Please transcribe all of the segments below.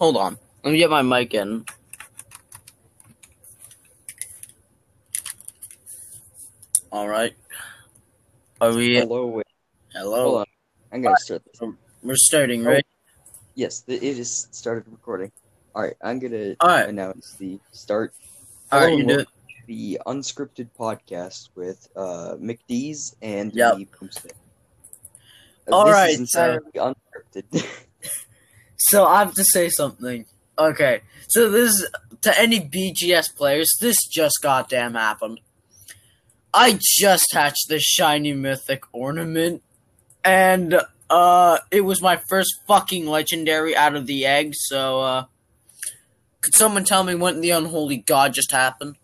Hold on. Let me get my mic in. All right. Are we? Hello. wait, Hello. Hold on. I'm gonna start this. We're starting, Oh. right? Yes, it is started recording. All right, I'm gonna All right. announce the start. All right. You do it. The unscripted podcast with uh, McDee's and Yep. the Boomstick. All this right, is entirely unscripted. So I have to say something. Okay. So this to any BGS players, this just goddamn happened. I just hatched this shiny mythic ornament, and uh, it was my first fucking legendary out of the egg. So, uh, could someone tell me when the unholy god just happened?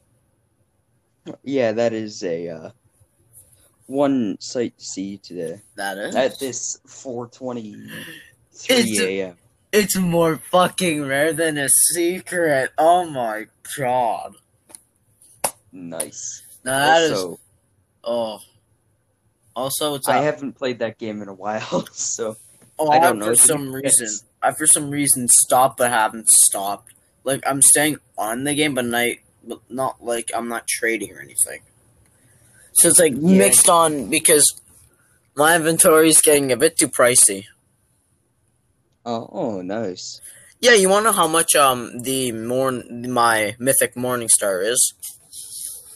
yeah, that is a uh, one sight to see today That is. at this 4:23 It's- a.m. It's more fucking rare than a secret. Oh my god. Nice. Now that is. also, Oh. Also, it's I uh, haven't played that game in a while, so Oh, I don't know. For some reason, I for some reason stopped, but haven't stopped. Like I'm staying on the game, but not, but not like I'm not trading or anything. So it's like Yeah. mixed on because my inventory is getting a bit too pricey. Oh, oh nice. Yeah, you want to know how much um the morn my mythic morning star is?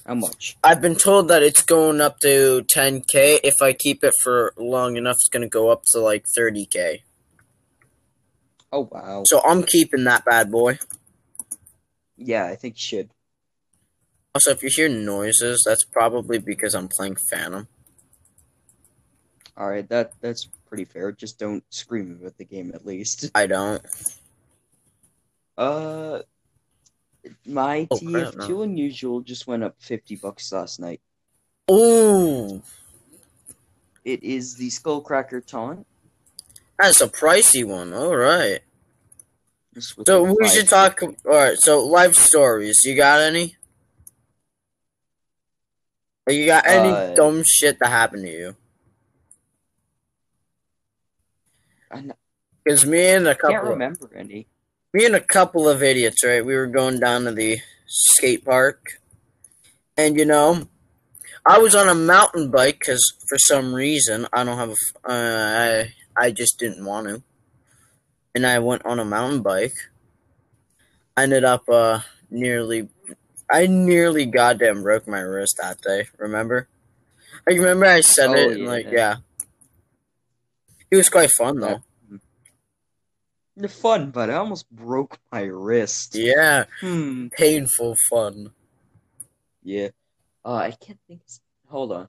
How much? I've been told that it's going up to 10k. If I keep it for long enough, it's gonna go up to like 30k. Oh wow. So I'm keeping that bad boy. Yeah, I think you should. Also, if you hear noises, that's probably because I'm playing Phantom. All right, that that's pretty fair. Just don't scream about the game at least. I don't. Uh, my Oh, TF2 no. unusual just went up fifty bucks last night. Oh! It is the Skullcracker taunt. that's a pricey one. All right. So we should talk. All right. So life stories. You got any? You got any Uh, dumb shit that happened to you? I n- Because me and a couple. can't couple, of, remember any. me and a couple of idiots, right? We were going down to the skate park, and you know, I was on a mountain bike because for some reason I don't have a. Uh, I I just didn't want to, and I went on a mountain bike. I ended up uh nearly. I nearly goddamn broke my wrist that day. Remember? I remember I said Oh, it and yeah. like yeah. It was quite fun though. They're fun, but I almost broke my wrist. Yeah, Hmm. painful fun. Yeah. Uh, I can't think. Hold on.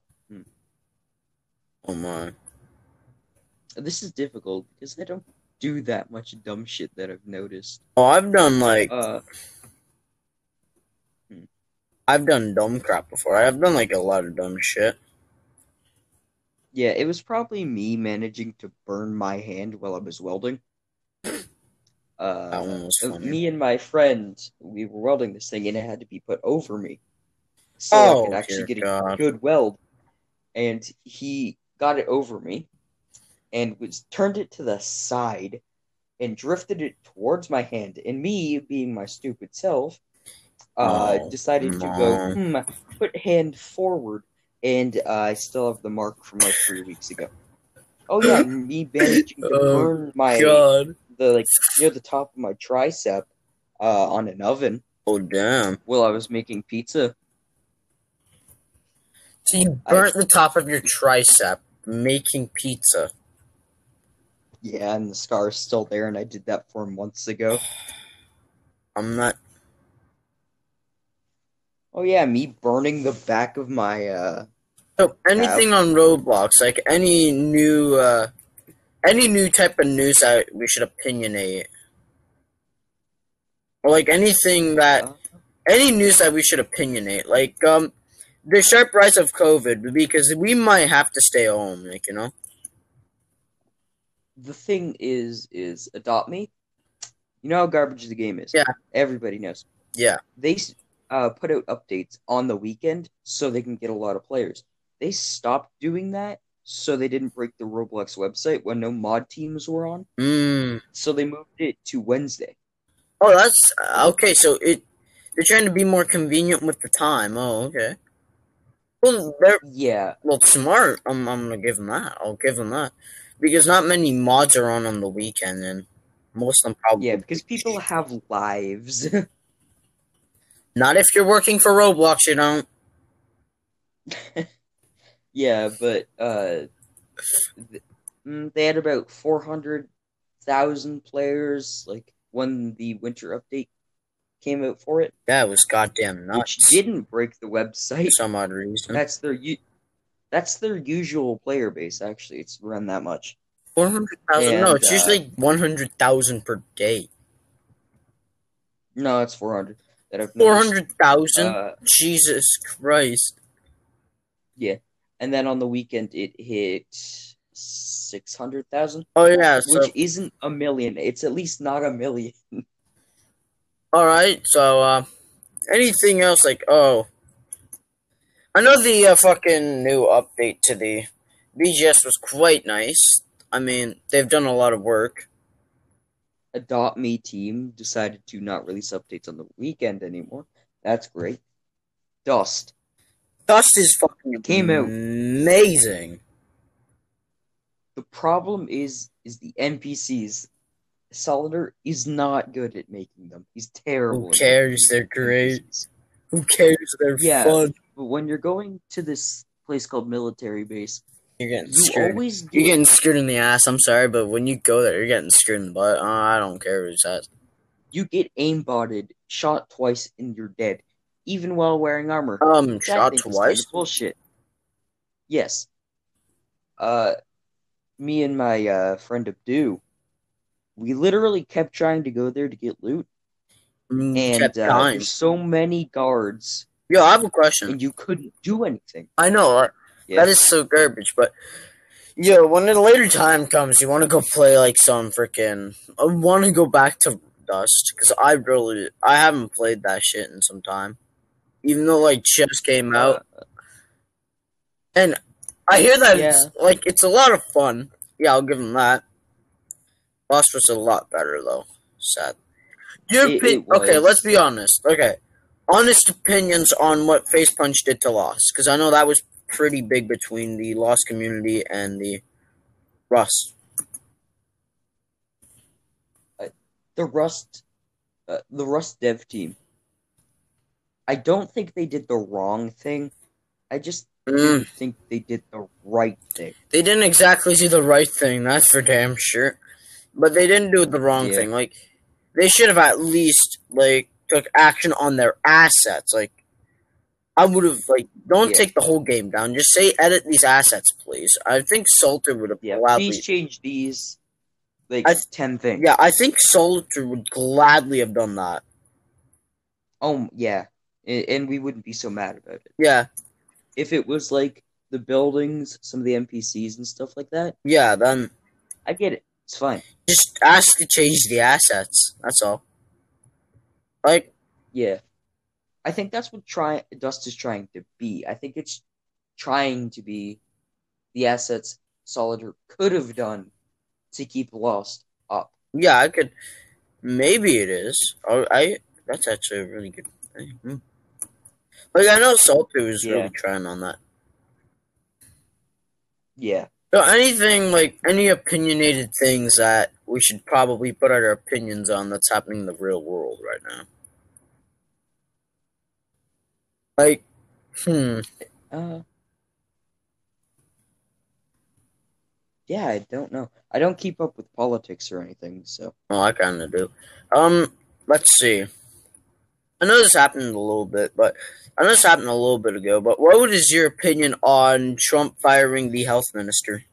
Oh my. This is difficult because I don't do that much dumb shit that I've noticed. Oh, I've done like Uh, I've done dumb crap before. I've done like a lot of dumb shit. Yeah, it was probably me managing to burn my hand while I was welding. Uh, uh, me and my friend, we were welding this thing, and it had to be put over me, so Oh, I could actually dear get a God. good weld. And he got it over me, and was turned it to the side, and drifted it towards my hand. And me, being my stupid self, uh, Oh, decided to go, hmm, put hand forward, and uh, I still have the mark from like three weeks ago. Oh yeah, me managing to Oh, burn my God. the like near the top of my tricep uh, on an oven Oh damn. while I was making pizza. So you burnt the top of your tricep making pizza. Yeah, and the scar is still there, and I did that four months ago. I'm not. Oh yeah, me burning the back of my uh So anything on Roblox, like any new, uh any new type of news that we should opinionate, or like anything that uh, any news that we should opinionate, like um the sharp rise of COVID, because we might have to stay home, like you know. the thing is is adopt me. You know how garbage the game is. Yeah. Everybody knows. Yeah. They uh put out updates on the weekend so they can get a lot of players. They stopped doing that so they didn't break the Roblox website when no mod teams were on. Mm. So they moved it to Wednesday. Oh, that's okay. So it they're trying to be more convenient with the time. Oh, okay. Well, they're Yeah, well smart. I'm I'm gonna give them that. I'll give them that because not many mods are on on the weekend, and most of them probably yeah, because people have lives. not if you're working for Roblox. You don't. yeah, but uh, th- mm, they had about four hundred thousand players. Like when the winter update came out for it, That was goddamn which didn't break the for website. some odd reason. That's their u- that's their usual player base. Actually, it's around that much. Four hundred thousand. No, it's uh, usually one hundred thousand per day. No, it's four hundred. That I've Four hundred thousand. Uh, Jesus Christ. Yeah, and then on the weekend it hit six hundred thousand. Oh yeah. So which isn't a million. It's at least not a million. all right. So uh, anything else? Like oh, I know the uh, fucking new update to the BGS was quite nice. I mean, they've done a lot of work. Adopt Me team decided to not release updates on the weekend anymore. That's great. Dust. Dust is fucking Came out. amazing. The problem is is the NPCs. Solider is not good at making them. He's terrible. Who cares? They're great. NPCs. Who cares? They're Yeah. fun. But when you're going to this place called military base, You're getting you screwed. always You're getting screwed in the ass. I'm sorry, but when you go there, you're getting screwed in the butt. Uh, I don't care who's that. you get aimbotted, shot twice, and you're dead, even while wearing armor. Um, That shot thing is kinda twice. Bullshit. Yes. Uh, me and my uh, friend Abdu, we literally kept trying to go there to get loot, Mm, and uh, there's so many guards, Yo, I have a question. and you couldn't do anything. I know. That is so garbage, but yo, when the later time comes, you want to go play like some freaking. I want to go back to Dust because I really I haven't played that shit in some time, even though like just came out. Uh, And I hear that it's like it's a lot of fun. Yeah, I'll give them that. Lost was a lot better though. Sad. Your It- it okay, let's be honest. Okay, honest opinions on what Facepunch did to Lost, because I know that was pretty big between the Lost community and the Rust. the Rust, uh, the Rust dev team. I don't think they did the wrong thing. I just Mm, think they did the right thing. they didn't exactly do the right thing. That's for damn sure. But they didn't do the wrong Yeah. thing. Like they should have at least like took action on their assets. Like I would have like don't Yeah. take the whole game down. Just say edit these assets, please. I think Salter would have Yeah, gladly. please change these like I- ten things. Yeah, I think Salter would gladly have done that. Oh yeah, and we wouldn't be so mad about it Yeah, if it was like the buildings, some of the NPCs and stuff like that. yeah. Then I get it. It's fine. just ask to change the assets. That's all. Like Yeah, I think that's what try Dust is trying to be. I think it's trying to be the assets Solider could have done to keep Lost up. yeah, I could. Maybe it is. Oh, I. That's actually a really good thing. Hmm. Like I know Salter was Yeah. really trying on that. Yeah. So anything like any opinionated things that we should probably put our opinions on that's happening in the real world right now. Like, hmm. Uh. Yeah, I don't know. I don't keep up with politics or anything, so Well, I kind of do. Um, let's see. I know this happened a little bit, but I know this happened a little bit ago. But what is your opinion on Trump firing the health minister?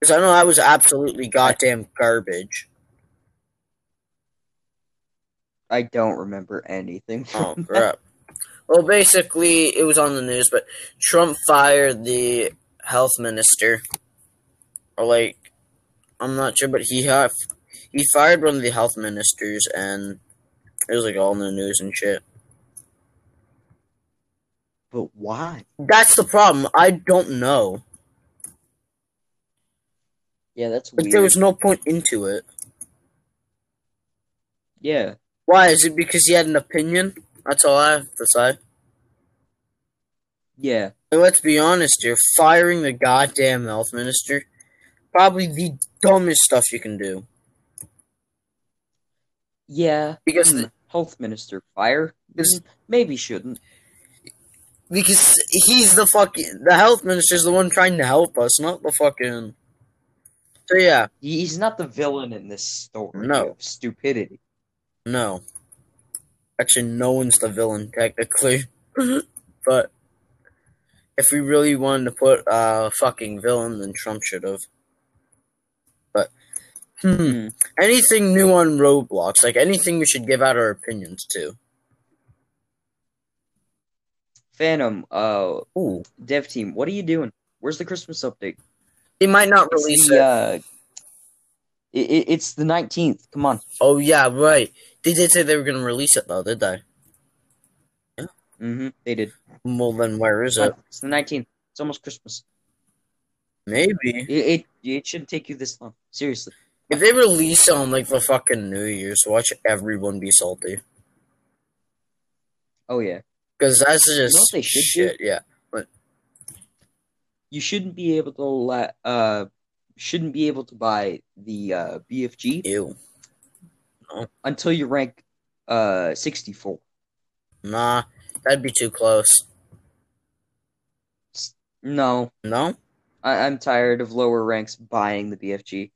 Because I know that was absolutely goddamn garbage. I don't remember anything. Oh crap! Well, basically, it was on the news, but Trump fired the health minister, or like, I'm not sure, but he have he fired one of the health ministers, and it was like all in the news and shit. But why? That's the problem. I don't know. Yeah, that's Like weird. there was no point into it. Yeah. Why? Is it because he had an opinion? That's all I have to say. Yeah. And let's be honest here. Firing the goddamn health minister, probably the dumbest stuff you can do. Yeah. Because Hmm. the- health minister fire. Hmm, Maybe shouldn't. because he's the fucking the health minister's the one trying to help us, not the fucking. So yeah, He's not the villain in this story. No. of stupidity. no. Actually, no one's the villain technically, but if we really wanted to put a uh, fucking villain, then Trump should have. But hmm, Hmm. anything new on Roblox, like anything we should give out our opinions to. Phantom, uh, Ooh, dev team, what are you doing? Where's the Christmas update? they might not release the, it. uh, it- it's the nineteenth. Come on. Oh yeah, right. They did say they were gonna release it though, did they? Mm-hmm. They did. Well, then where is it? It's the nineteenth. It's almost Christmas. Maybe It, it it shouldn't take you this long. Seriously. if they release it on like the fucking New Year's, watch everyone be salty Oh yeah. because that's just know they should shit. Yeah, You shouldn't be able to let uh shouldn't be able to buy the uh BFG ew. Until you rank uh sixty four. Nah, that'd be too close. No, No, I, I'm tired of lower ranks buying the BFG.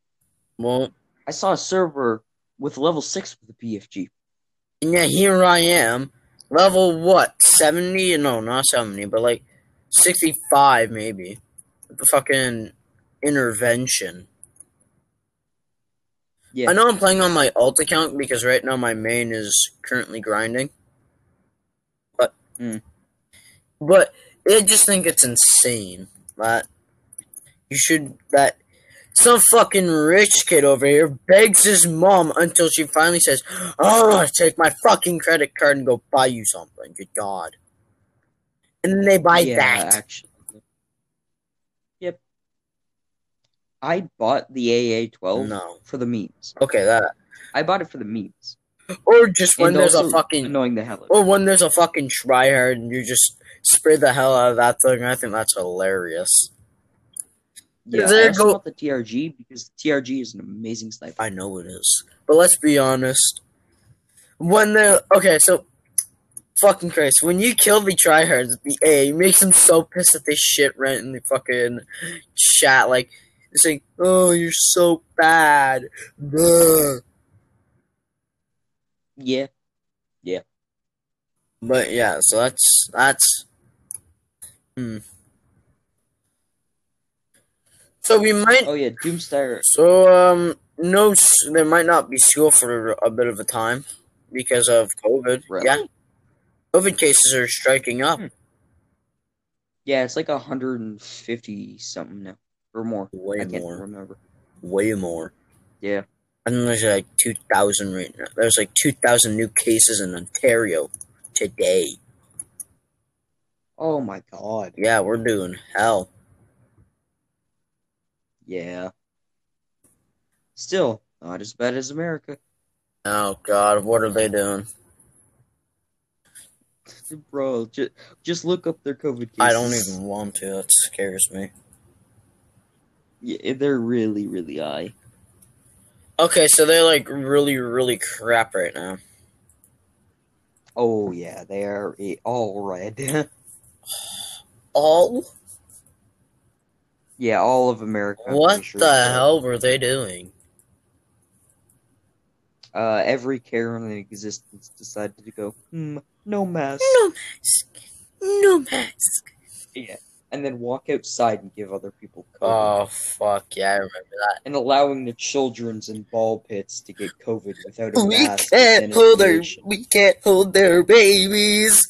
well, I saw a server with level six with the BFG. and yeah, here I am, level what seventy? No, not seventy, but like sixty-five maybe. The fucking intervention. Yeah. I know I'm playing on my alt account because right now my main is currently grinding. But Mm. but I just think it's insane that you should that some fucking rich kid over here begs his mom until she finally says, Oh, take my fucking credit card and go buy you something. Good God. And then they buy yeah, that. actually. I bought the AA twelve No. for the memes. Okay, that. I bought it for the memes. Or just when and there's a fucking annoying the hell Or when there's a fucking tryhard and you just spray the hell out of that thing, I think that's hilarious. Yeah, there I also go- bought the TRG because the TRG is an amazing sniper. I know it is. But let's be honest. When the okay, so fucking Christ, when you kill the tryhards the A, it makes them so pissed that they shit rent in the fucking chat, like saying, Oh, you're so bad. Ugh. Yeah. But yeah, so that's that's hmm. So we might Oh yeah, Doomstar. So, um, no, there might not be school for a bit of a time because of COVID. Really? Yeah, COVID cases are striking up Hmm. Yeah, it's like hundred and fifty something now or more. way I more, remember. way more. Yeah. And there's like two thousand right now. There's like two thousand new cases in Ontario today. Oh my god. Yeah, we're doing hell. Yeah. Still not as bad as America, Oh God, what are they doing? bro. Just just look up their COVID cases. I don't even want to. That scares me. Yeah, they're really really high. Okay, so they're like really, really crap right now. Oh yeah, they are all red. All? yeah, all of America. What sure the hell were they doing? Uh, every Karen in existence decided to go. Hmm, no mask. No mask. No mask. Yeah, and then walk outside and give other people COVID. Oh fuck yeah, I remember that. and allowing the childrens in ball pits to get COVID without a We mask. can't hold their we can't hold their babies.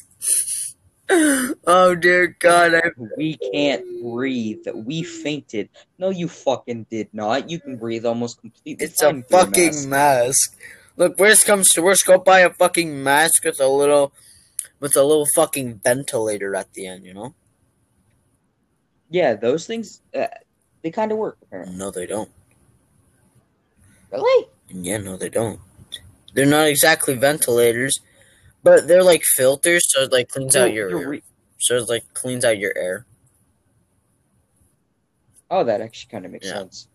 Oh dear God, I We can't breathe. We fainted. No, you fucking did not. You can breathe almost completely. it's a fucking mask. mask. Look, worst comes to worst, go buy a fucking mask with a little with a little fucking ventilator at the end, you know? Yeah, those things. Uh, they kind of work. Apparently. No, they don't. Really? Yeah, no, they don't. They're not exactly ventilators, but they're like filters, so it like cleans No, out your re- so it like cleans out your air. oh, that actually kind of makes Yeah. sense.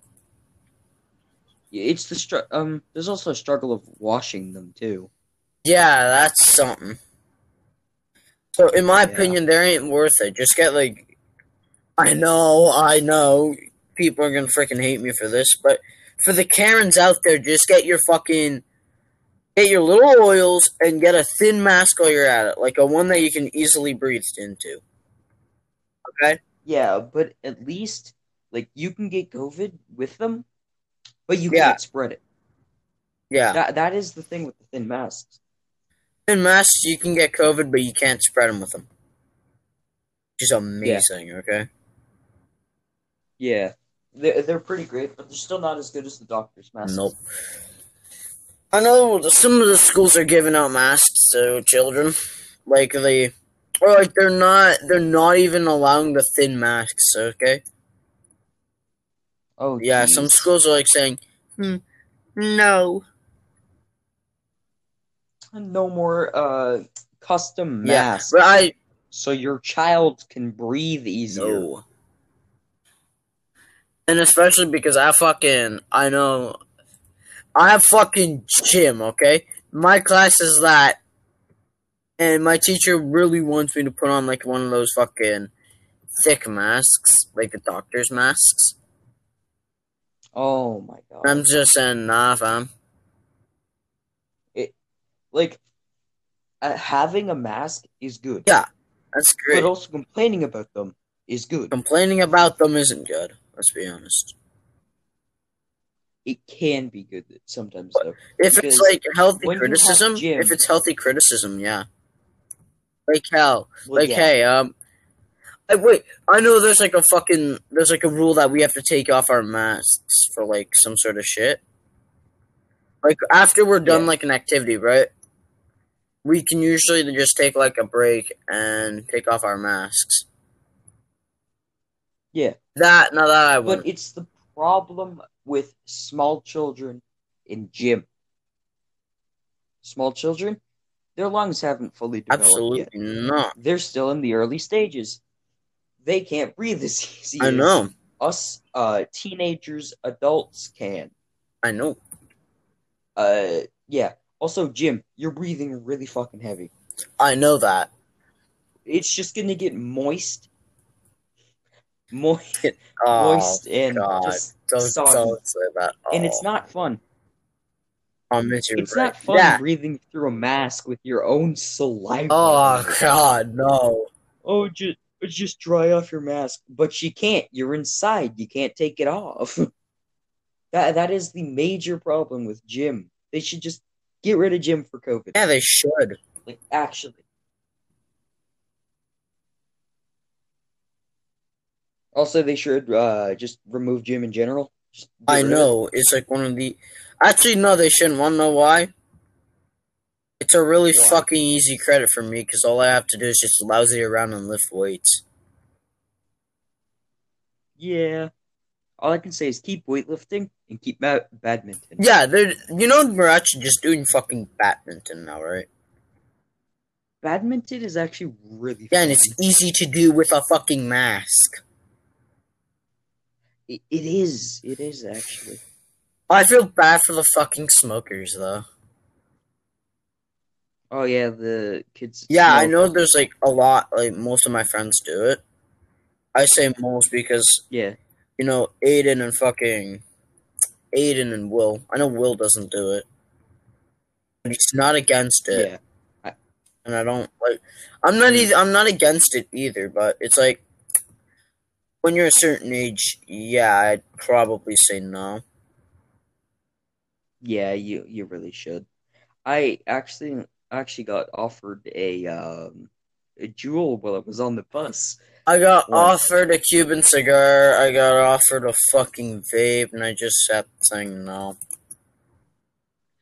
Yeah, It's the str- um. There's also a struggle of washing them too. Yeah, that's something. So in my Yeah. opinion, there ain't worth it. Just get like I know, I know people are gonna freaking hate me for this, but for the Karens out there, just get your fucking get your little oils and get a thin mask while you're at it, like a one that you can easily breathe into. Okay? Yeah, but at least like you can get COVID with them, but you Yeah. can't spread it. Yeah. That that is the thing with the thin masks. Thin masks, you can get COVID, but you can't spread them with them. Which is amazing, okay? Yeah, they're they're pretty great, but they're still not as good as the doctor's masks. Nope. I know some of the schools are giving out masks to children, like they, or like they're not. They're not even allowing the thin masks. Okay. Oh Yeah, geez. some schools are like saying, hmm, "No." no more uh custom Yeah, masks, but I so your child can breathe easier. no. And especially because I fucking I know I have fucking gym, okay? My class is that and my teacher really wants me to put on like one of those fucking thick masks, like the doctor's masks. Oh my god! I'm just saying, nah, fam. It like uh, having a mask is good. Yeah, That's great. but also complaining about them is good. Complaining about them isn't good. Let's be honest. It can be good sometimes though. If it's like healthy when you have criticism, if it's healthy criticism, yeah. Like how? Well, like yeah. hey, um, I, wait. I know there's like a fucking there's like a rule that we have to take off our masks for like some sort of shit. Like after we're done Yeah. like an activity, right? We can usually just take like a break and take off our masks. Yeah. That now that I But wouldn't. it's the problem with small children in gym. Small children, their lungs haven't fully developed yet. Not. They're still in the early stages. They can't breathe as easy I as know. us uh, teenagers, adults can. I know. Uh, yeah. Also, Jim, you're breathing really fucking heavy. I know that. It's just gonna get moist, moist, Oh, moist, and God. just don't, soggy. don't say that. and it's Oh, not fun. I'll miss your It's break. not fun Yeah. breathing through a mask with your own saliva. Oh God, no. oh, just just dry off your mask, but you can't. You're inside. You can't take it off. that that is the major problem with gym. They should just get rid of gym for COVID. Yeah, they should. Like actually. Also, they should uh, just remove gym in general. I rid of it. know. It's like one of the. Actually, no, they shouldn't. Want to know why? It's a really fucking easy credit for me because all I have to do is just lousy around and lift weights. Yeah. All I can say is keep weightlifting and keep ma- badminton. Yeah, they're. You know, we're actually just doing fucking badminton now, right? Badminton is actually really Yeah, fun. and it's easy to do with a fucking mask. It, it is. It is actually. I feel bad for the fucking smokers, though. Oh yeah, the kids. Yeah, I know there's like a lot, like most of my friends do it. I say most because, Yeah, you know, Aiden and fucking. Aiden and Will. I know Will doesn't do it. But he's not against it. yeah. And I don't like. I'm not mm. either. I'm not against it either, but it's like. When you're a certain age, yeah, I'd probably say no. Yeah, you you really should. I actually actually got offered a um a Juul while I was on the bus. I got offered a Cuban cigar. I got offered a fucking vape, and I just kept saying no.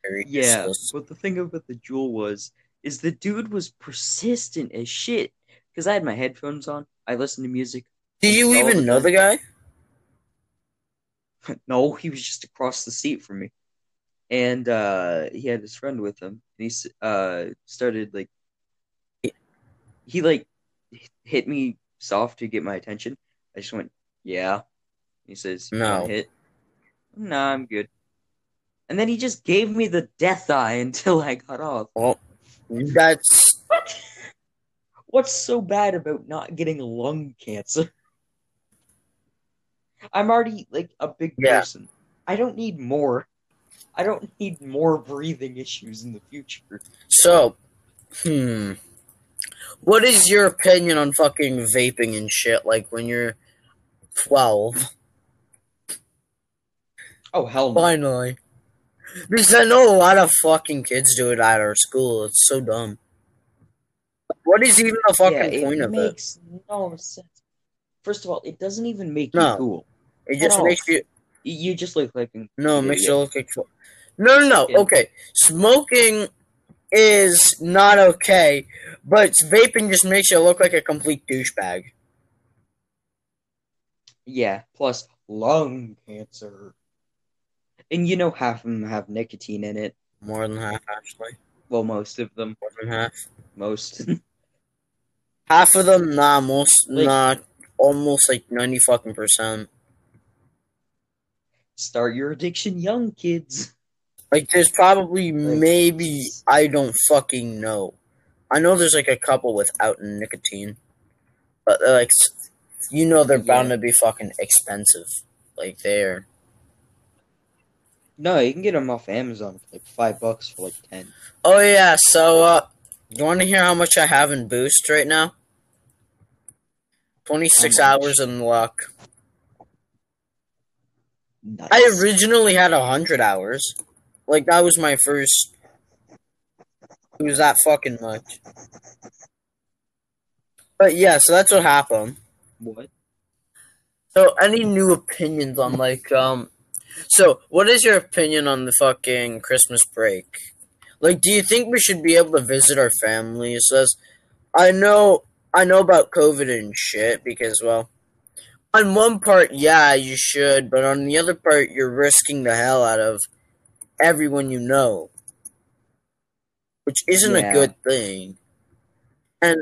Very Yeah, useless. but the thing about the Juul was is the dude was persistent as shit because I had my headphones on. I listened to music. Do you even know the guy? no, he was just across the seat from me. and uh, he had his friend with him, and he uh started like he like hit me soft to get my attention. I just went, yeah. He says, "You No. hit?" Nah, I'm good. And then he just gave me the death eye until I got off. Well, that's What's so bad about not getting lung cancer? I'm already like a big Yeah. person. I don't need more. I don't need more breathing issues in the future. so. Hmm. What is your opinion on fucking vaping and shit? Like when you're twelve. Oh hell no. Finally. Because I know a lot of fucking kids do it at our school. It's so dumb. What is even the fucking yeah, point of it? makes no sense. First of all, it doesn't even make No. you cool. It just makes you You just look like no, it makes you look like no, no, no. Yeah. Okay, smoking is not okay, but vaping just makes you look like a complete douchebag. Yeah, plus lung cancer. And you know half of them have nicotine in it. More than half, actually. Well, most of them. More than half. Most. Half of them, nah, most, Like- not almost like ninety fucking percent. Start your addiction young, kids. Like, there's probably Like- maybe I don't fucking know. I know there's like a couple without nicotine, but they're like, you know, they're bound to be fucking expensive. Like they're No, you can get them off Amazon for like five bucks for like ten. Oh yeah, so uh you wanna hear how much I have in boost right now? Twenty six How hours in luck. Nice. I originally had hundred hours. Like that was my first it was that fucking much. But yeah, so that's what happened. what? So any new opinions on like um so what is your opinion on the fucking Christmas break? Like do you think we should be able to visit our families as I know I know about COVID and shit because well on one part yeah you should but on the other part you're risking the hell out of everyone you know which isn't Yeah. a good thing. And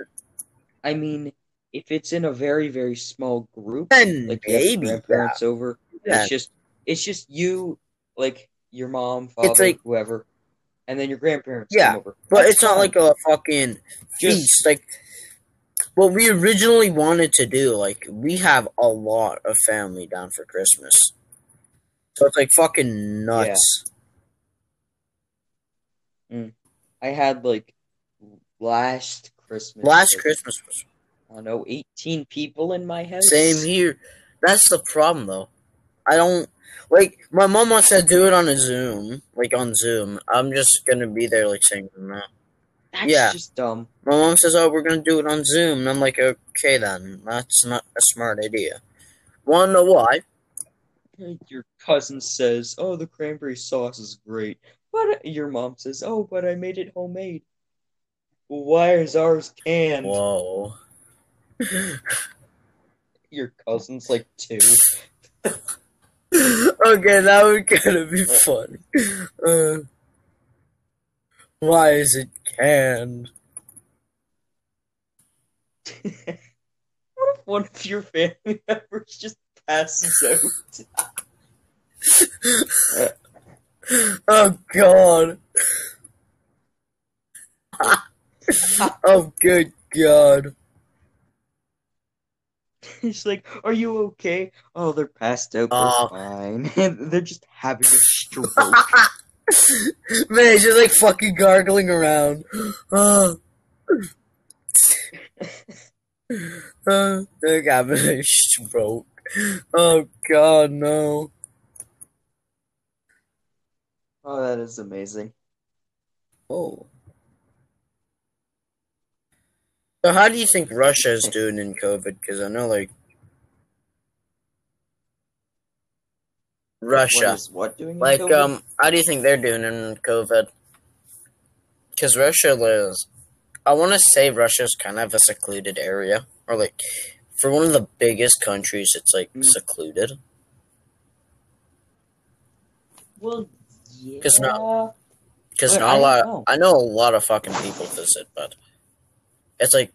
I mean, if it's in a very very small group, then like maybe yeah. grandparents over, Yeah. it's just it's just you, like your mom, father, like- whoever, and then your grandparents Yeah. But That's it's not like a fucking Just- feast. Like what we originally wanted to do. Like we have a lot of family down for Christmas, so it's like fucking nuts. Yeah. Mm. I had like last Christmas. Last Christmas was I don't know, eighteen people in my house. same here. That's the problem, though. I don't like. My mom wants to do it on a Zoom, like on Zoom. I'm just gonna be there, like saying no. That's yeah. just dumb. My mom says, "Oh, we're gonna do it on Zoom," and I'm like, "Okay, then. That's not a smart idea." Wanna know why? Your cousin says, "Oh, the cranberry sauce is great," but your mom says, "Oh, but I made it homemade." Why is ours canned? Whoa. Your cousin's like two. okay, that would kind of be funny. Uh, why is it canned? what if one of your family members just passes out? Oh god. oh good god. He's like, "Are you okay?" Oh, they're passed out. They're Oh. fine. they're just having a stroke. Man, he's just like fucking gargling around. Oh. Uh, they're having a stroke. Oh god, no. oh, that is amazing. Oh. So how do you think Russia is doing in COVID? Because I know, like, What Russia. is what doing? in Like, um, how do you think they're doing in COVID? Because Russia is, I want to say Russia's kind of a secluded area, or like, for one of the biggest countries, it's like Mm. secluded. Well, Yeah. 'Cause no- Because not I a lot. know. I know a lot of fucking people visit, but it's like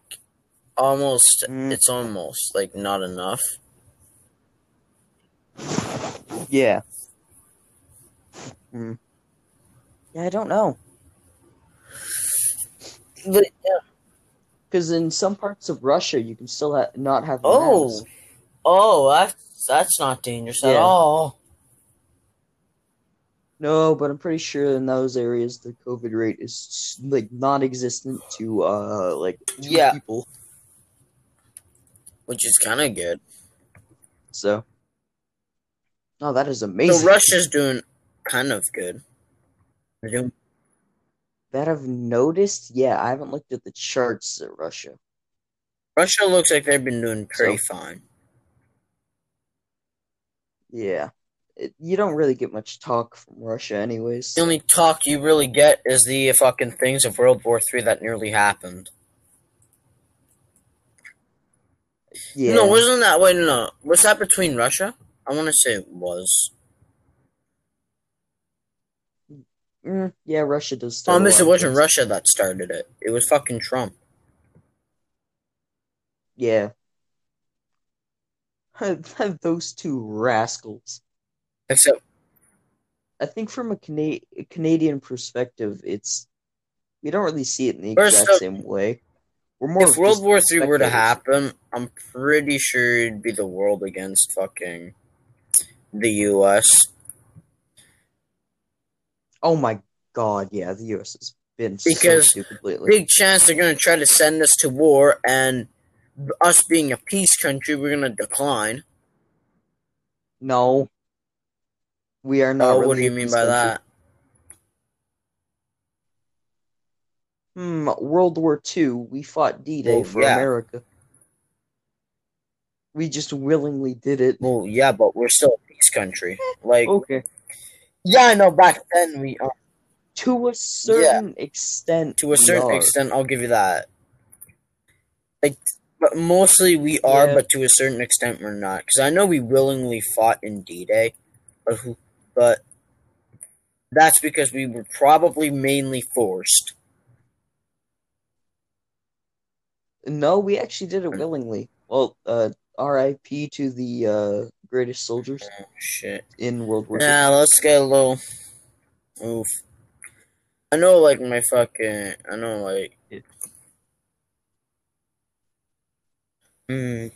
almost. Mm. It's almost like not enough. Yeah. Hmm. Yeah, I don't know. But yeah. Because in some parts of Russia, you can still ha- not have Oh, masks. oh, that's that's not dangerous at all. No, but I'm pretty sure in those areas the COVID rate is like non-existent to uh like Yeah. people. Which is kind of good. So, oh, that is So amazing. Russia's doing kind of good. They're doing that I've noticed. Yeah, I haven't looked at the charts at Russia. Russia looks like they've been doing pretty So- fine. Yeah, it, you don't really get much talk from Russia, anyways. The only talk you really get is the fucking things of World War Three that nearly happened. Yeah, No, wasn't that? Wait, no, uh, was that between Russia? I want to say it was. Mm, yeah, Russia does. Start a miss, it wasn't. Russia that started it. It was fucking Trump. Yeah, those two rascals. Except, I think from a Cana- Canadian perspective, it's we don't really see it in the exact up, same way. We're more if World War Three were to happen, I'm pretty sure it'd be the world against fucking the U.S. Oh my god, yeah, the U.S. has been Because so. Big chance they're gonna try to send us to war, and us being a peace country, we're gonna decline. No, we are not. Oh, really what do you mean by country. that? Hmm, World War II, we fought D-Day Well, for yeah. America. We just willingly did it. Well, yeah, but we're still country. Like, Okay, yeah, I know. Back then, we are. to a certain extent. to a certain are. extent i'll give you that like but mostly we are Yeah. but to a certain extent we're not because i know we willingly fought in d-day but who but that's because we were probably mainly forced No, we actually did it willingly. Well, uh, R.I.P. to the uh, greatest soldiers oh, shit in World War II. yeah let's get a little oof i know like my fucking i know like Hmm.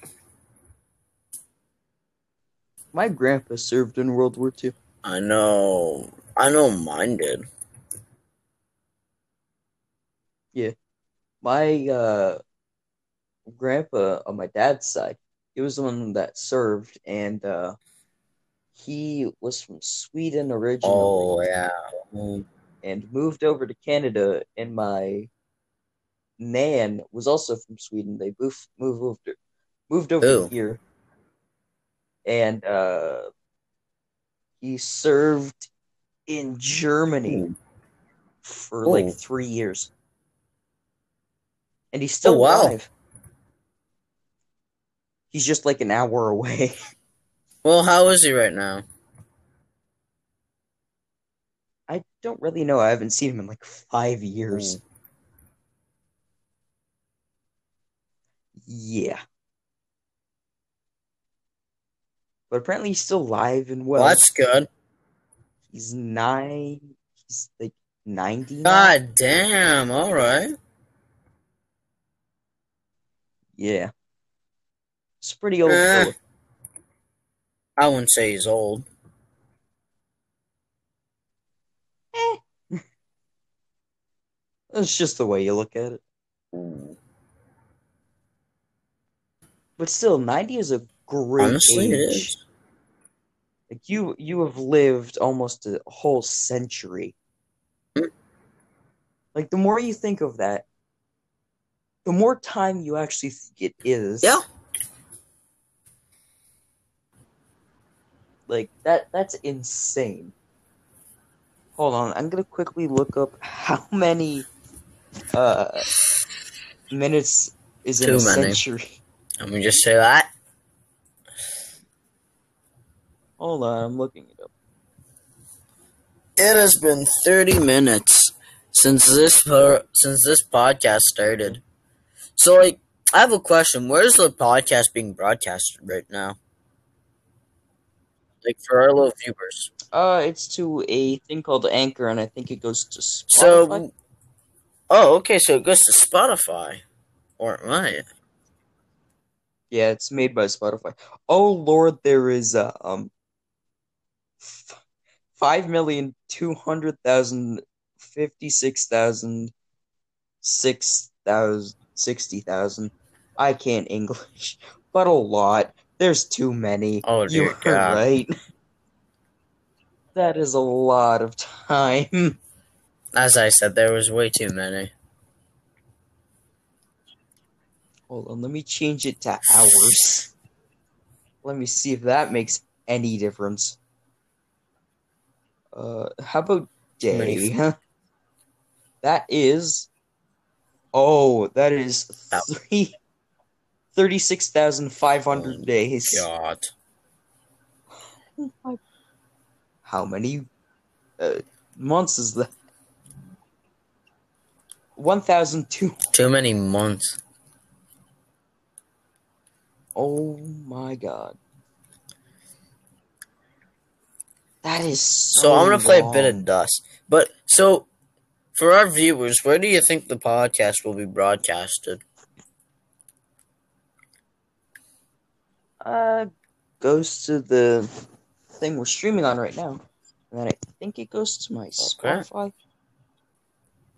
My grandpa served in World War II. I know. I know mine did. Yeah. My uh, grandpa on my dad's side, he was the one that served, and uh, he was from Sweden originally. Oh yeah. And moved over to Canada. And my nan was also from Sweden. They moved moved over, moved over Ooh. here, and uh, he served in Germany Ooh. for Ooh. like three years, and he's still Oh, wow. alive. He's just like an hour away. Well, how is he right now? I don't really know. I haven't seen him in like five years. Ooh. Yeah. But apparently he's still alive and well. Well, that's good. He's nine. He's like 90 now. God damn. All right. Yeah. It's pretty old Eh. fella. I wouldn't say he's old. That's just the way you look at it. But still, 90 is a great Honestly, age. is. Like you you have lived almost a whole century. Mm. Like the more you think of that, the more time you actually think it is. Yeah. Like that that's insane. Hold on, I'm gonna quickly look up how many uh minutes is in a many. century. Let me just say that. Hold on, I'm looking it up. It has been 30 minutes since this since this podcast started. So like I have a question. Where's the podcast being broadcasted right now? Like for our little viewers. Uh, it's to a thing called Anchor, and I think it goes to Spotify. So Oh, okay, so it goes to Spotify. Or right. yeah, it's made by Spotify. Oh Lord, there is uh, um five million two hundred thousand fifty six thousand six thousand sixty thousand. I can't English, but a lot. There's too many. Oh, dear are God. right. That is a lot of time. As I said, there was way too many. Hold on, let me change it to hours. Let me see if that makes any difference. Uh, how about day? That is. Oh, that is three. 36,500 Oh, days. God. How many uh, months is that? 1,002. Too many months. Oh my god. That is so, So I'm gonna play a bit of Dust. But so for our viewers, where do you think the podcast will be broadcasted? Uh, goes to the thing we're streaming on right now, and then I think it goes to my Spotify.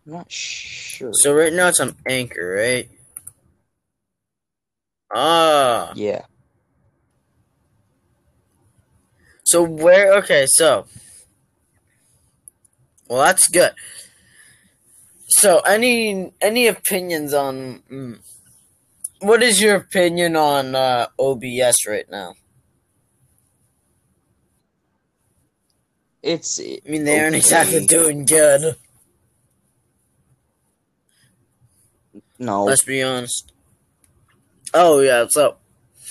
I'm not sure. So right now it's on Anchor, right? Ah. yeah, So where? Okay, so. Well, that's good. So, any any opinions on? Mm, what is your opinion on uh, OBS right now? it's. I mean, they aren't okay. exactly doing good. No, Let's be honest. Oh yeah, so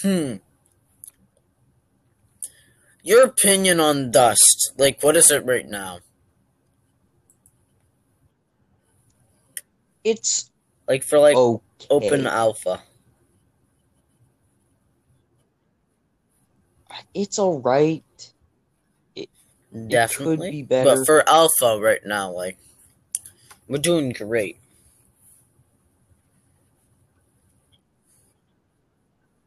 hmm. Your opinion on Dust? Like, what is it right now? it's Like for like okay. open alpha. It's all right. Definitely. be better. But for alpha right now, like we're doing great.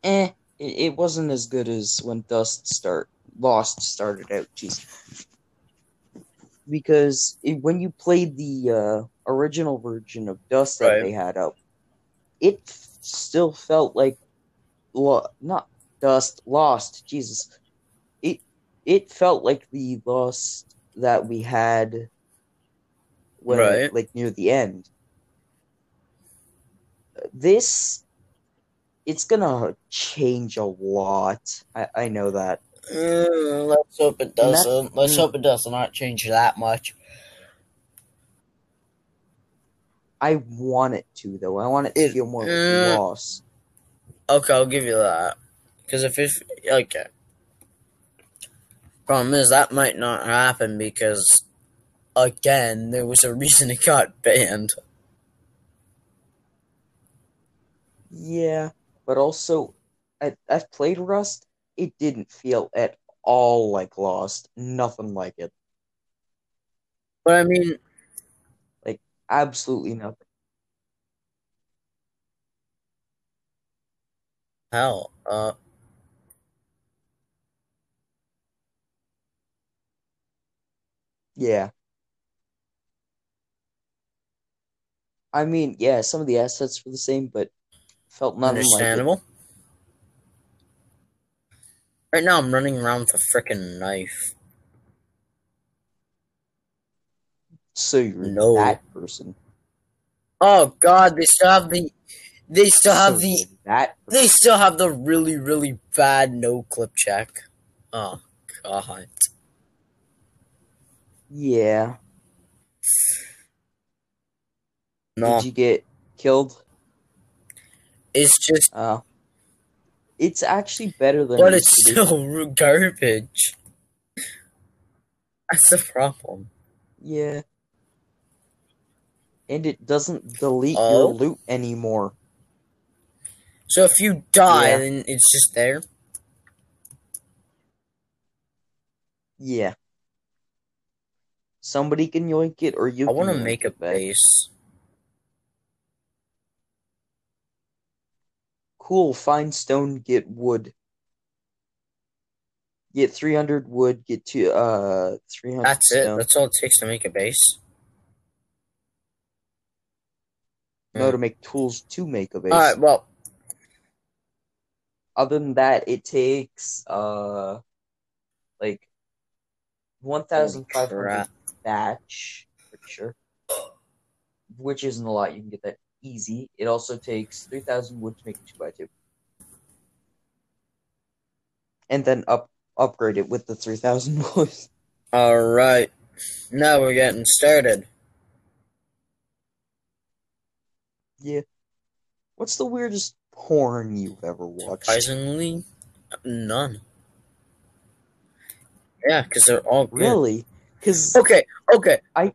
Eh, it, it wasn't as good as when Dust start Lost started out. Jeez, because it, when you played the uh, original version of Dust that Right. they had up, it still felt like lo- not Dust Lost. Jesus, it it felt like the Lost that we had when Right. like near the end. This it's gonna change a lot. I, I know that. Mm, let's hope it doesn't. Let's mm. hope it does not change that much. I want it to though. I want it to feel more mm. loss. Okay, I'll give you that. Because if if okay, problem is that might not happen because again there was a reason it got banned. Yeah, but also, I, I've played Rust. It didn't feel at all like Lost. Nothing like it. But I mean, like Absolutely nothing. hell, uh, Yeah. I mean, yeah, some of the assets were the same, but felt nothing like it. Right now, I'm running around with a freaking knife. So you're No. that person. Oh God, they still have the, they still have So the, you're that. they still have the really really bad no clip check. Oh God. Yeah. No, Did you get killed? it's just, Uh, it's actually better than. but it's still garbage. That's the problem. Yeah. And it doesn't delete Oh. your loot anymore. So if you die, Yeah. then it's just there. Yeah. Somebody can yoink it, or you. I want to make a base. Cool. Find stone. Get wood. Get three hundred wood. Get to uh three hundred. That's it. That's all it takes to make a base. No, to make tools to make a base. All right. Well, Other than that, it takes uh like one thousand five hundred. Batch, pretty sure. Which isn't a lot. You can get that easy. It also takes three thousand wood to make a two by two, and then up upgrade it with the three thousand wood. all right. Now we're getting started. yeah. What's the weirdest porn you've ever watched? Surprisingly, none. Yeah, because they're all good. Really? Because Okay. Okay. I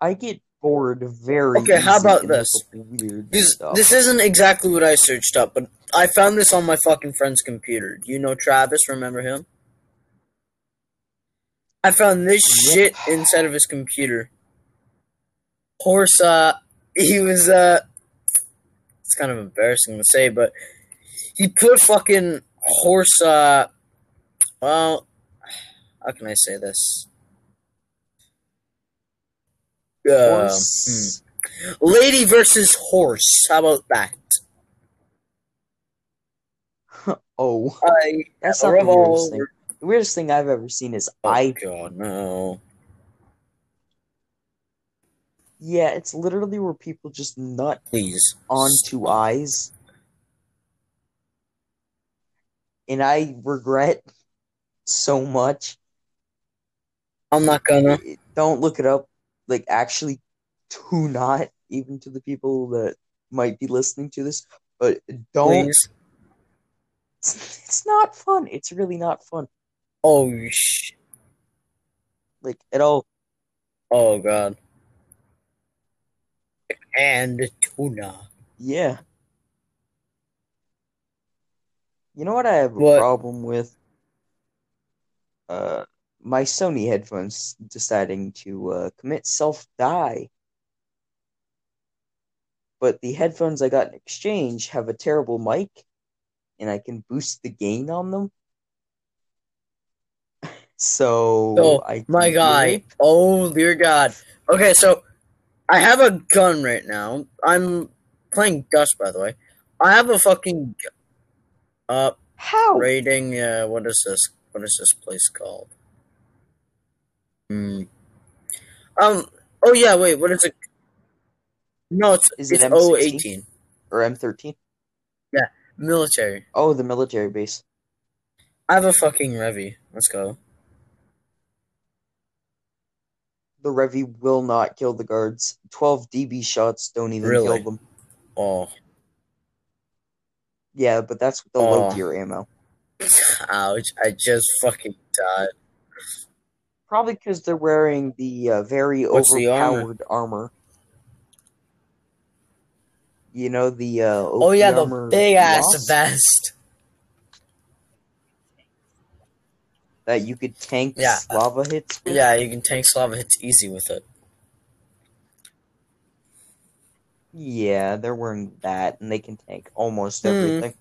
I get bored very. Okay, how about this? This stuff. this isn't exactly what I searched up, but I found this on my fucking friend's computer. Do you know Travis? Remember him? I found this Yep. shit inside of his computer. Horse, uh, he was, uh, it's kind of embarrassing to say, but he put fucking horse, uh, well, how can I say this? Uh, Horse- hmm. Lady versus horse. How about that? Oh, I that's a not the weirdest thing. The weirdest thing I've ever seen is Oh I. God, no. Yeah, it's literally where people just nut Please. onto eyes, and I regret so much. I'm not gonna. Don't look it up. Like, actually, do not. Even to the people that might be listening to this, but don't. Please. It's, it's not fun. It's really not fun. Oh sh. Like at all. Oh God. And tuna. Yeah. You know what I have a What? problem with? Uh, my Sony headphones deciding to uh, commit self die. But the headphones I got in exchange have a terrible mic, and I can boost the gain on them. So, Oh, I My guy. Oh dear God. Okay, so I have a gun right now. I'm playing Dust, by the way. I have a fucking uh How? rating. Uh, what is this? What is this place called? Hmm. Um. Oh yeah. Wait. What is it? No, it's Is it it's M16? 018. Or M13? Yeah, Military. Oh, the military base. I have a fucking Revy. Let's go. The Revy will not kill the guards. 12 DB shots don't even Really? kill them. Oh. Yeah, but that's with the Oh. low tier ammo. Ouch. I just fucking died. Probably because they're wearing the uh, very What's the armor? overpowered armor. You know the uh, Oh yeah, the big ass vest. that you could tank Yeah. lava hits. with. Yeah, you can tank lava hits easy with it. Yeah, they're wearing that, and they can tank almost Hmm. everything.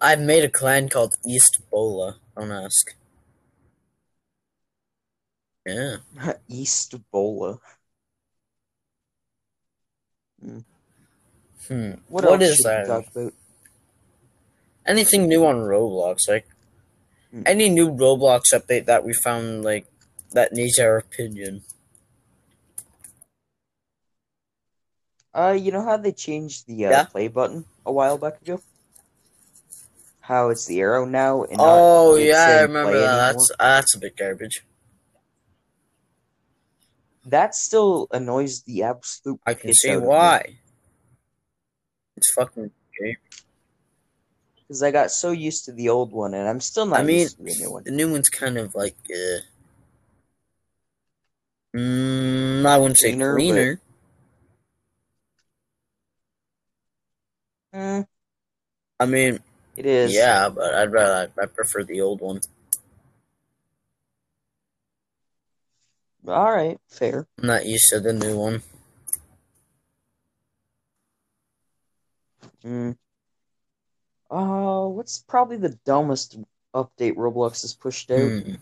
I've made a clan called East Bola. Don't ask. Yeah. East Bola. Hmm. What, What else is that? talk about? Anything new on Roblox? Like Hmm. any new Roblox update that we found like that needs our opinion. Uh, you know how they changed the uh, Yeah. play button a while back ago? How it's the arrow now and Oh yeah, I remember that. anymore? That's that's a bit garbage. That still annoys the absolute. I can see out of me. why. It's fucking great. Because I got so used to the old one, and I'm still not I mean, used to the new one. The new one's kind of like uh, Mm, I wouldn't say Cleaner, but- cleaner. Eh, I mean, it is. yeah, but I'd rather I prefer the old one. All right, fair. I'm not used to the new one. Mm. Uh, what's probably the dumbest update Roblox has pushed out? Hmm.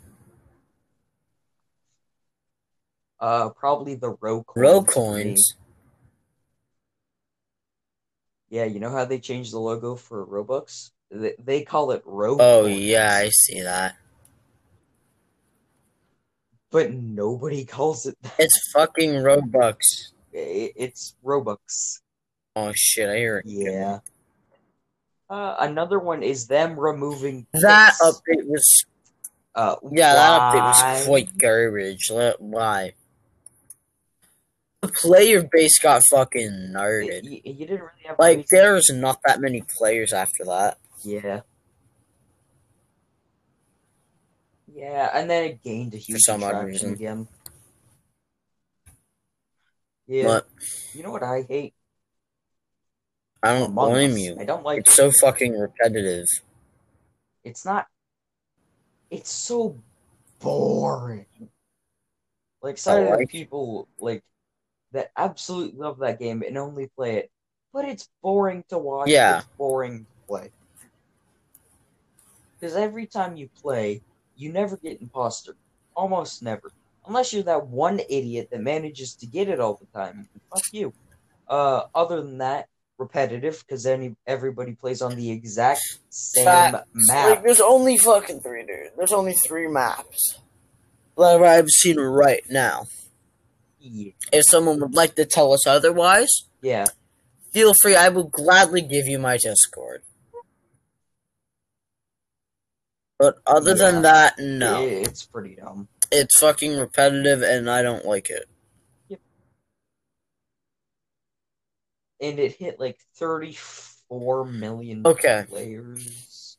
Uh, probably the row coins. Row coins. Yeah, you know how they changed the logo for Robux? They, they call it row. Oh coins, yeah, I see that. But nobody calls it. that. It's fucking Robux. It's Robux. Oh shit, I hear it. Yeah. Uh, another one is them removing That update was Uh, yeah, that update was quite garbage. Why? The player base got fucking nerded. y- you didn't really have Like there's not that many players after that. Yeah. Yeah, and then it gained a huge some odd reason. again. Yeah. You know what I hate? I don't Among blame Us. you. I don't like It's so fucking repetitive. it's not it's so boring. Like some like- people like that absolutely love that game and only play it, but it's boring to watch. Yeah. It's boring to play. Because every time you play, you never get imposter. Almost never. Unless you're that one idiot that manages to get it all the time. Fuck you. Uh, other than that, repetitive because any everybody plays on the exact same Facts. map. Like there's only fucking three, dude. There's only three maps that I've seen right now. Yeah. If someone would like to tell us otherwise, Yeah. feel free. I will gladly give you my Discord. But other Yeah. than that, no. It's pretty dumb. It's fucking repetitive and I don't like it. Yep. And it hit like 34 million Okay. players.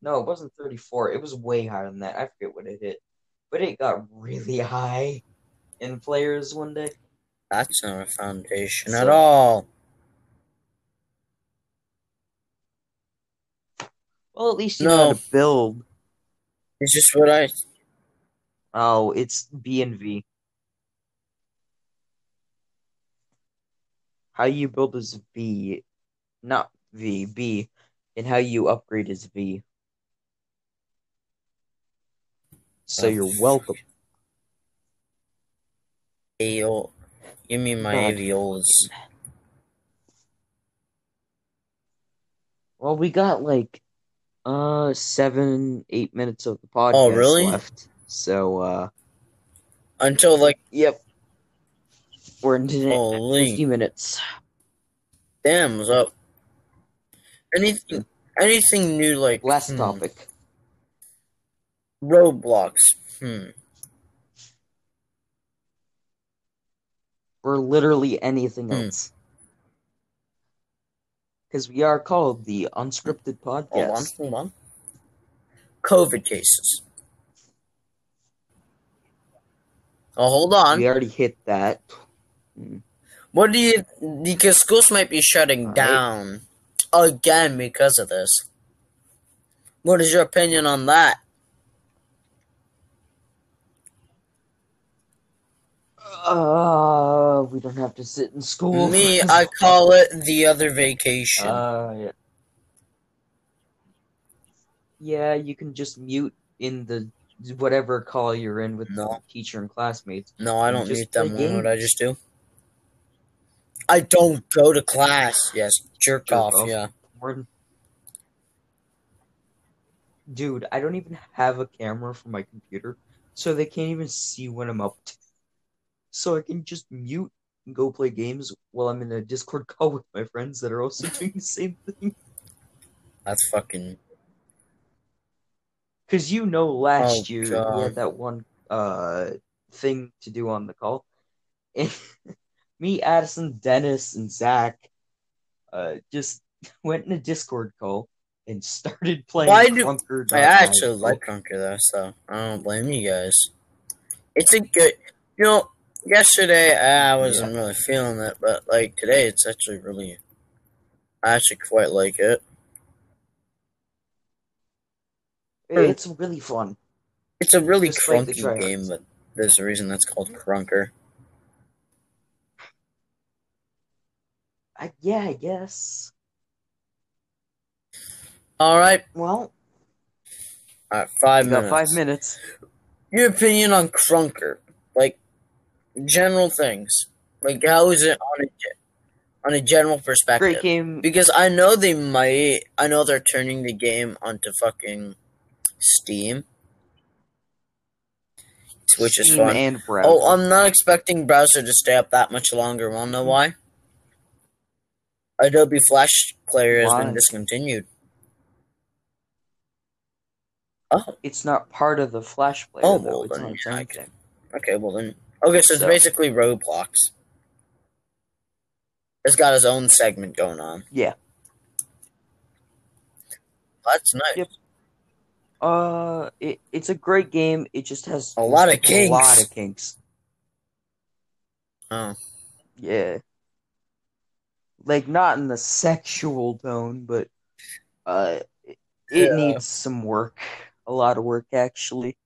No, it wasn't 34. It was way higher than that. I forget what it hit. But it got really high in players one day. That's not a foundation So- at all. Well, at least you No. know how to build. It's just what I. Oh, it's B and V. How you build is V, not V, B, and how you upgrade is V. So Oh. you're welcome. Aeol. Give me my God. aviolas. Well, we got like uh seven, eight minutes of the podcast Oh, really? left. So uh Until like, yep. We're holy. 50 minutes. Damn, what's up? Anything, anything new like Last hmm, topic. Roblox. Hmm. Or literally anything Hmm. else. Because we are called the Unscripted Hold on, Podcast. hold on. COVID cases. Oh, hold on. We already hit that. Hmm. What do you? Because schools might be shutting Alright. down again because of this. What is your opinion on that? Uh, we don't have to sit in school. Me, I call it the other vacation. Uh, yeah. Yeah, you can just mute in the whatever call you're in with No. the teacher and classmates. no, I don't mute them. What I just do? I don't go to class. Yes, jerk, Jerk off. off. Yeah. Dude, I don't even have a camera for my computer, so they can't even see when I'm up. to. So I can just mute and go play games while I'm in a Discord call with my friends that are also doing the same thing. That's fucking. Because you know, last Oh, year we had that one uh thing to do on the call, and me, Addison, Dennis, and Zach uh just went in a Discord call and started playing Why do- Krunker. I actually like Krunker though, so I don't blame you guys. It's a good, you know, yesterday I wasn't really feeling it, but like today it's actually really I actually quite like it. It's really fun. It's a really the crunky game, but there's a reason that's called Krunker. I, yeah, I guess. Alright, Well, alright, five minutes. five minutes. Your opinion on Krunker. Like general things. Like how is it on a on a general perspective? Great game. Because I know they might. I know they're turning the game onto fucking Steam, which is fun. and browser. Oh, I'm not expecting browser to stay up that much longer. Wanna know why? Adobe Flash Player has Why? been discontinued. Oh, It's not part of the Flash player, Oh, though. well, then, on its yeah, own I thing. okay. Well then, okay. So it's basically Roblox. It's got his own segment going on. Yeah. That's nice. Yep. Uh, it, it's a great game. It just has A lot of kinks. A lot of kinks. Oh, Yeah. Like not in the sexual tone, but uh, it, it Yeah. needs some work. A lot of work, actually.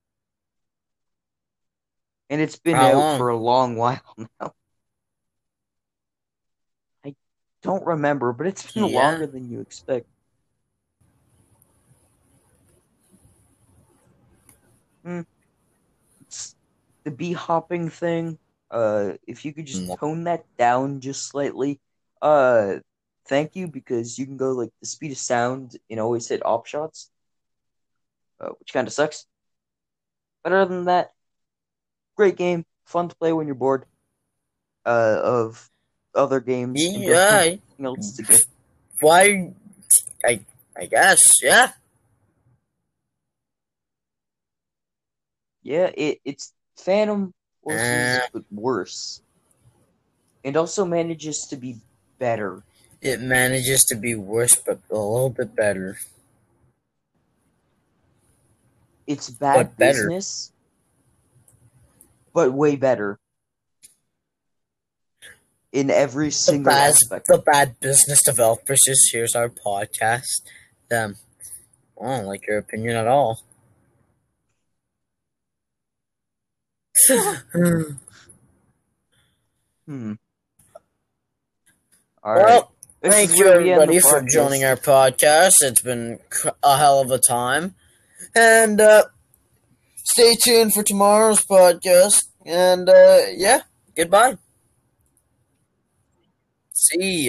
And it's been How out long? for a long while now. I don't remember, but it's been Yeah. longer than you expect. Hmm. It's the bee hopping thing. Uh, if you could just Mm. tone that down just slightly, uh, thank you because you can go like the speed of sound and always hit op shots, uh, which kind of sucks. But other than that, great game, fun to play when you're bored. Uh, of other games, and don't have yeah. else to do. Why? I I guess yeah. Yeah, it it's Phantom Forces, Uh. but worse, and also manages to be better. It manages to be worse, but a little bit better. It's bad business, but way better in every The single bad, aspect. the bad business developers just here's our podcast. Them, I don't like your opinion at all. Hmm. All right. well, This thank you where we end the everybody for podcast. joining our podcast. It's been a hell of a time, and uh, stay tuned for tomorrow's podcast. And uh, yeah, goodbye. See ya.